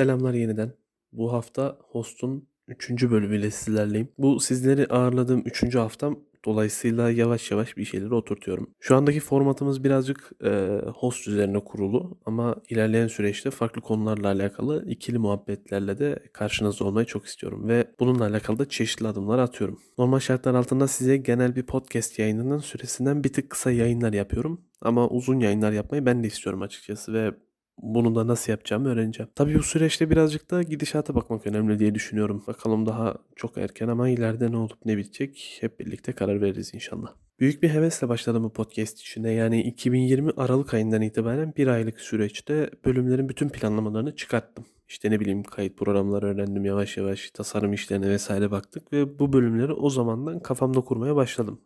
Selamlar yeniden. Bu hafta Host'un 3. bölümüyle sizlerleyim. Bu sizleri ağırladığım 3. haftam dolayısıyla yavaş yavaş bir şeyleri oturtuyorum. Şu andaki formatımız birazcık e, host üzerine kurulu ama ilerleyen süreçte farklı konularla alakalı ikili muhabbetlerle de karşınızda olmayı çok istiyorum ve bununla alakalı da çeşitli adımlar atıyorum. Normal şartlar altında size genel bir podcast yayınının süresinden bir tık kısa yayınlar yapıyorum ama uzun yayınlar yapmayı ben de istiyorum açıkçası ve bunu da nasıl yapacağımı öğreneceğim. Tabii bu süreçte birazcık da gidişata bakmak önemli diye düşünüyorum. Bakalım daha çok erken ama ileride ne olup ne bitecek hep birlikte karar veririz inşallah. Büyük bir hevesle başladım bu podcast işine. Yani 2020 Aralık ayından itibaren bir aylık süreçte bölümlerin bütün planlamalarını çıkarttım. İşte ne bileyim kayıt programları öğrendim yavaş yavaş tasarım işlerine vesaire baktık ve bu bölümleri o zamandan kafamda kurmaya başladım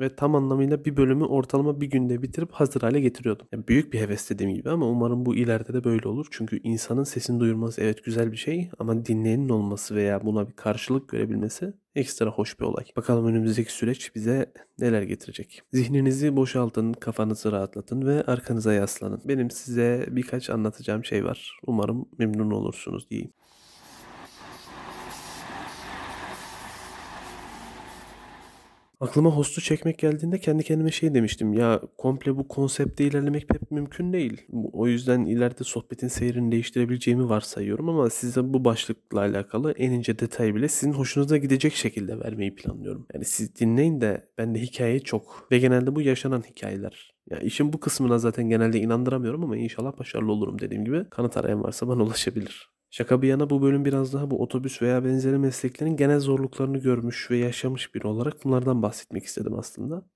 ve tam anlamıyla bir bölümü ortalama bir günde bitirip hazır hale getiriyordum. Yani büyük bir heves dediğim gibi ama umarım bu ileride de böyle olur. Çünkü insanın sesini duyurması evet güzel bir şey ama dinleyenin olması veya buna bir karşılık görebilmesi ekstra hoş bir olay. Bakalım önümüzdeki süreç bize neler getirecek. Zihninizi boşaltın, kafanızı rahatlatın ve arkanıza yaslanın. Benim size birkaç anlatacağım şey var. Umarım memnun olursunuz diyeyim. Aklıma hostu çekmek geldiğinde kendi kendime şey demiştim. Ya komple bu konsepte ilerlemek pek mümkün değil. O yüzden ileride sohbetin seyrini değiştirebileceğimi varsayıyorum ama size bu başlıkla alakalı en ince detay bile sizin hoşunuza gidecek şekilde vermeyi planlıyorum. Yani siz dinleyin de bende hikaye çok ve genelde bu yaşanan hikayeler. Ya işin bu kısmına zaten genelde inandıramıyorum ama inşallah başarılı olurum dediğim gibi. Kanıt arayan varsa bana ulaşabilir. Şaka bir yana bu bölüm biraz daha bu otobüs veya benzeri mesleklerin genel zorluklarını görmüş ve yaşamış biri olarak bunlardan bahsetmek istedim aslında.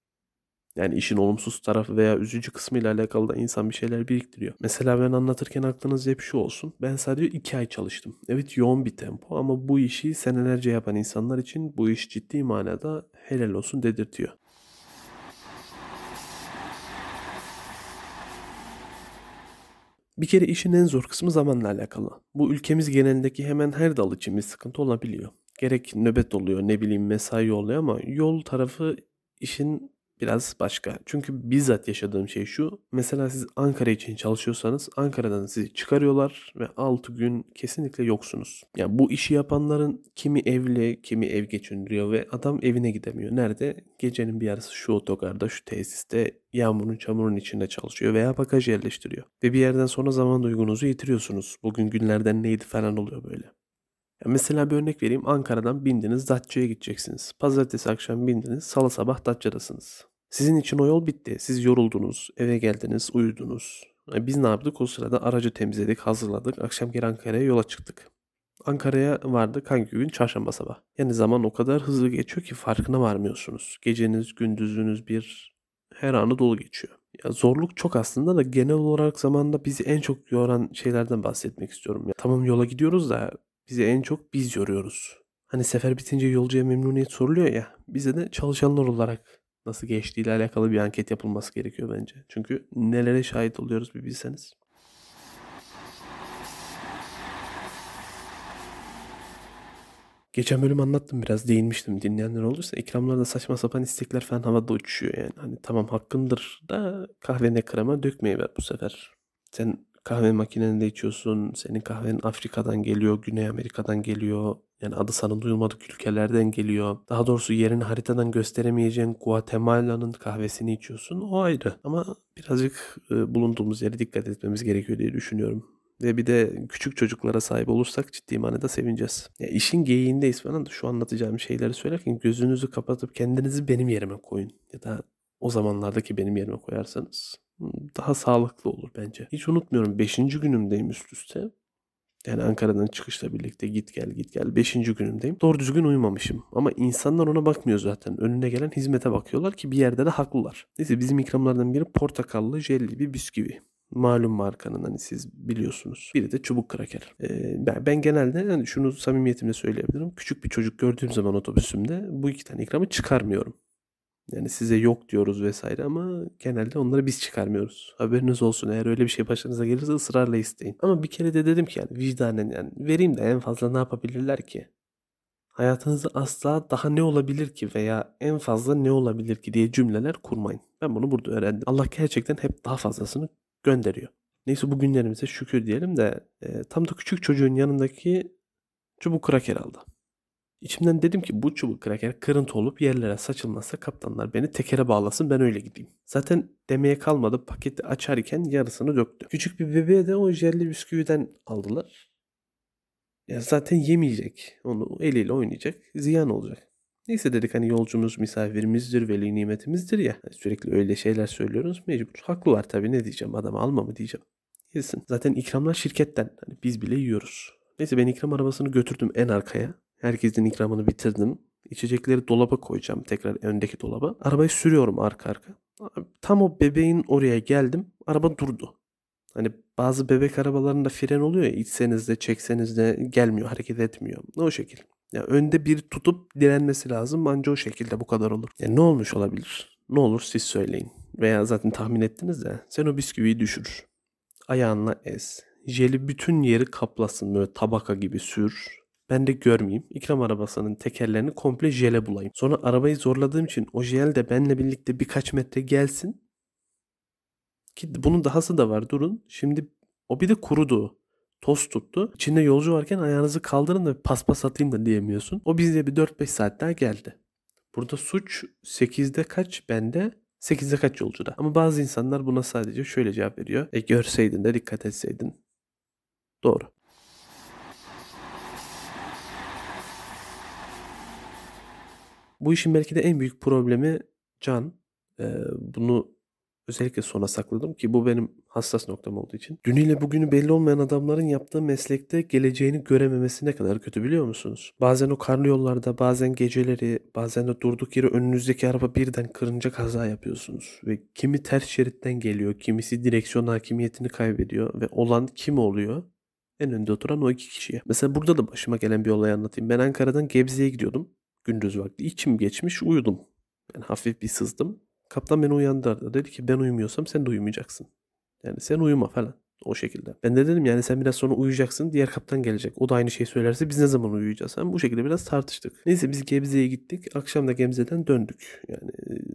Yani işin olumsuz tarafı veya üzücü kısmı ile alakalı da insan bir şeyler biriktiriyor. Mesela ben anlatırken aklınızda hep şu olsun. Ben sadece iki ay çalıştım. Evet yoğun bir tempo ama bu işi senelerce yapan insanlar için bu iş ciddi manada helal olsun dedirtiyor. Bir kere işin en zor kısmı zamanla alakalı. Bu ülkemiz genelindeki hemen her dal için bir sıkıntı olabiliyor. Gerek nöbet oluyor, ne bileyim mesai oluyor ama yol tarafı işin biraz başka. Çünkü bizzat yaşadığım şey şu. Mesela siz Ankara için çalışıyorsanız Ankara'dan sizi çıkarıyorlar ve 6 gün kesinlikle yoksunuz. Yani bu işi yapanların kimi evli, kimi ev geçindiriyor ve adam evine gidemiyor. Nerede? Gecenin bir yarısı şu otogarda, şu tesiste yağmurun çamurun içinde çalışıyor veya bagaj yerleştiriyor. Ve bir yerden sonra zaman duygunuzu yitiriyorsunuz. Bugün günlerden neydi falan oluyor böyle. Mesela bir örnek vereyim. Ankara'dan bindiniz Datça'ya gideceksiniz. Pazartesi akşam bindiniz. Salı sabah Datça'dasınız. Sizin için o yol bitti. Siz yoruldunuz. Eve geldiniz. Uyudunuz. Yani biz ne yaptık? O sırada aracı temizledik, hazırladık. Akşam geri Ankara'ya yola çıktık. Ankara'ya vardık hangi gün? Çarşamba sabah. Yani zaman o kadar hızlı geçiyor ki farkına varmıyorsunuz. Geceniz, gündüzünüz bir her anı dolu geçiyor. Ya zorluk çok aslında da genel olarak zamanda bizi en çok yoran şeylerden bahsetmek istiyorum. Ya tamam yola gidiyoruz da bizi en çok biz yoruyoruz. Hani sefer bitince yolcuya memnuniyet soruluyor ya. Bize de çalışanlar olarak nasıl geçtiğiyle alakalı bir anket yapılması gerekiyor bence. Çünkü nelere şahit oluyoruz bir bilseniz. Geçen bölüm anlattım biraz değinmiştim dinleyenler olursa ikramlarda saçma sapan istekler falan havada uçuşuyor yani. Hani tamam hakkındır da kahvene krema dökmeyi ver bu sefer. Sen kahve makinende içiyorsun. Senin kahven Afrika'dan geliyor, Güney Amerika'dan geliyor. Yani adı sana duyulmadık ülkelerden geliyor. Daha doğrusu yerini haritadan gösteremeyeceğin Guatemala'nın kahvesini içiyorsun. O ayrı. Ama birazcık e, bulunduğumuz yere dikkat etmemiz gerekiyor diye düşünüyorum. Ve bir de küçük çocuklara sahip olursak ciddi manada sevineceğiz. Ya işin geyiğindeyiz falan da şu anlatacağım şeyleri söylerken gözünüzü kapatıp kendinizi benim yerime koyun. Ya da o zamanlardaki benim yerime koyarsanız daha sağlıklı olur bence. Hiç unutmuyorum 5. günümdeyim üst üste. Yani Ankara'dan çıkışla birlikte git gel git gel 5. günümdeyim. Doğru düzgün uyumamışım. Ama insanlar ona bakmıyor zaten. Önüne gelen hizmete bakıyorlar ki bir yerde de haklılar. Neyse bizim ikramlardan biri portakallı jelli bir bisküvi. Malum markanın hani siz biliyorsunuz. Biri de çubuk kraker. Ee, ben genelde yani şunu samimiyetimle söyleyebilirim. Küçük bir çocuk gördüğüm zaman otobüsümde bu iki tane ikramı çıkarmıyorum. Yani size yok diyoruz vesaire ama genelde onları biz çıkarmıyoruz. Haberiniz olsun eğer öyle bir şey başınıza gelirse ısrarla isteyin. Ama bir kere de dedim ki yani vicdanen yani vereyim de en fazla ne yapabilirler ki? Hayatınızda asla daha ne olabilir ki veya en fazla ne olabilir ki diye cümleler kurmayın. Ben bunu burada öğrendim. Allah gerçekten hep daha fazlasını gönderiyor. Neyse bu günlerimize şükür diyelim de e, tam da küçük çocuğun yanındaki çubuk kraker aldı. İçimden dedim ki bu çubuk kraker kırıntı olup yerlere saçılmazsa kaptanlar beni tekere bağlasın ben öyle gideyim. Zaten demeye kalmadı paketi açarken yarısını döktü. Küçük bir bebeğe de o jelli bisküviden aldılar. Ya zaten yemeyecek. Onu eliyle oynayacak. Ziyan olacak. Neyse dedik hani yolcumuz misafirimizdir, veli nimetimizdir ya. Hani sürekli öyle şeyler söylüyoruz mecbur. Haklılar tabii ne diyeceğim adama alma mı diyeceğim. Yesin. Zaten ikramlar şirketten. Hani biz bile yiyoruz. Neyse ben ikram arabasını götürdüm en arkaya. Herkesin ikramını bitirdim. İçecekleri dolaba koyacağım tekrar öndeki dolaba. Arabayı sürüyorum arka arka. Tam o bebeğin oraya geldim. Araba durdu. Hani bazı bebek arabalarında fren oluyor ya içseniz de çekseniz de gelmiyor hareket etmiyor. O şekil. Ya önde bir tutup direnmesi lazım anca o şekilde bu kadar olur. Ya ne olmuş olabilir? Ne olur siz söyleyin. Veya zaten tahmin ettiniz de sen o bisküviyi düşür. Ayağınla ez. Jeli bütün yeri kaplasın böyle tabaka gibi sür. Ben de görmeyeyim. İkram arabasının tekerlerini komple jele bulayım. Sonra arabayı zorladığım için o jel de benle birlikte birkaç metre gelsin. Ki bunun dahası da var durun. Şimdi o bir de kurudu. Toz tuttu. İçinde yolcu varken ayağınızı kaldırın da paspas atayım da diyemiyorsun. O bizde bir 4-5 saat daha geldi. Burada suç 8'de kaç bende 8'de kaç yolcuda. Ama bazı insanlar buna sadece şöyle cevap veriyor. E görseydin de dikkat etseydin. Doğru. Bu işin belki de en büyük problemi can. Ee, bunu özellikle sona sakladım ki bu benim hassas noktam olduğu için. Dünüyle bugünü belli olmayan adamların yaptığı meslekte geleceğini görememesi ne kadar kötü biliyor musunuz? Bazen o karlı yollarda, bazen geceleri, bazen de durduk yere önünüzdeki araba birden kırınca kaza yapıyorsunuz. Ve kimi ters şeritten geliyor, kimisi direksiyon hakimiyetini kaybediyor ve olan kim oluyor? En önde oturan o iki kişiye. Mesela burada da başıma gelen bir olay anlatayım. Ben Ankara'dan Gebze'ye gidiyordum. Gündüz vakti. İçim geçmiş uyudum. Yani hafif bir sızdım. Kaptan beni uyandırdı. Dedi ki ben uyumuyorsam sen de uyumayacaksın. Yani sen uyuma falan. O şekilde. Ben de dedim yani sen biraz sonra uyuyacaksın. Diğer kaptan gelecek. O da aynı şeyi söylerse biz ne zaman uyuyacağız? Yani bu şekilde biraz tartıştık. Neyse biz Gebze'ye gittik. Akşam da Gebze'den döndük. Yani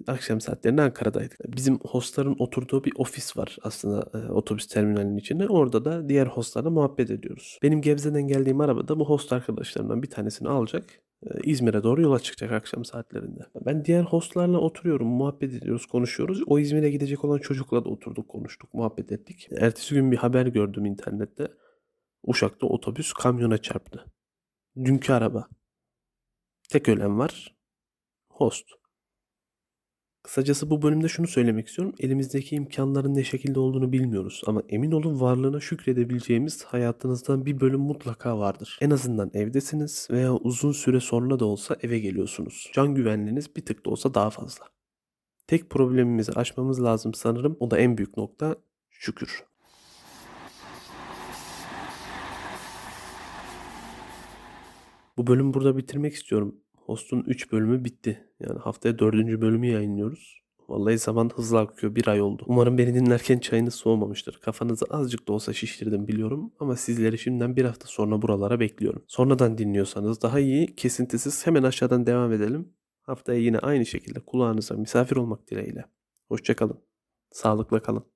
akşam saatlerinde Ankara'daydık. Bizim hostların oturduğu bir ofis var aslında e, otobüs terminalinin içinde. Orada da diğer hostlarla muhabbet ediyoruz. Benim Gebze'den geldiğim arabada bu host arkadaşlarımdan bir tanesini alacak. İzmir'e doğru yola çıkacak akşam saatlerinde. Ben diğer hostlarla oturuyorum, muhabbet ediyoruz, konuşuyoruz. O İzmir'e gidecek olan çocukla da oturduk, konuştuk, muhabbet ettik. Ertesi gün bir haber gördüm internette. Uşak'ta otobüs kamyona çarptı. Dünkü araba. Tek ölen var. Host. Kısacası bu bölümde şunu söylemek istiyorum. Elimizdeki imkanların ne şekilde olduğunu bilmiyoruz ama emin olun varlığına şükredebileceğimiz hayatınızdan bir bölüm mutlaka vardır. En azından evdesiniz veya uzun süre sonra da olsa eve geliyorsunuz. Can güvenliğiniz bir tık da olsa daha fazla. Tek problemimizi aşmamız lazım sanırım. O da en büyük nokta şükür. Bu bölümü burada bitirmek istiyorum. Host'un 3 bölümü bitti. Yani haftaya 4. bölümü yayınlıyoruz. Vallahi zaman hızlı akıyor. Bir ay oldu. Umarım beni dinlerken çayınız soğumamıştır. Kafanızı azıcık da olsa şiştirdim biliyorum. Ama sizleri şimdiden bir hafta sonra buralara bekliyorum. Sonradan dinliyorsanız daha iyi kesintisiz hemen aşağıdan devam edelim. Haftaya yine aynı şekilde kulağınıza misafir olmak dileğiyle. Hoşçakalın. Sağlıkla kalın.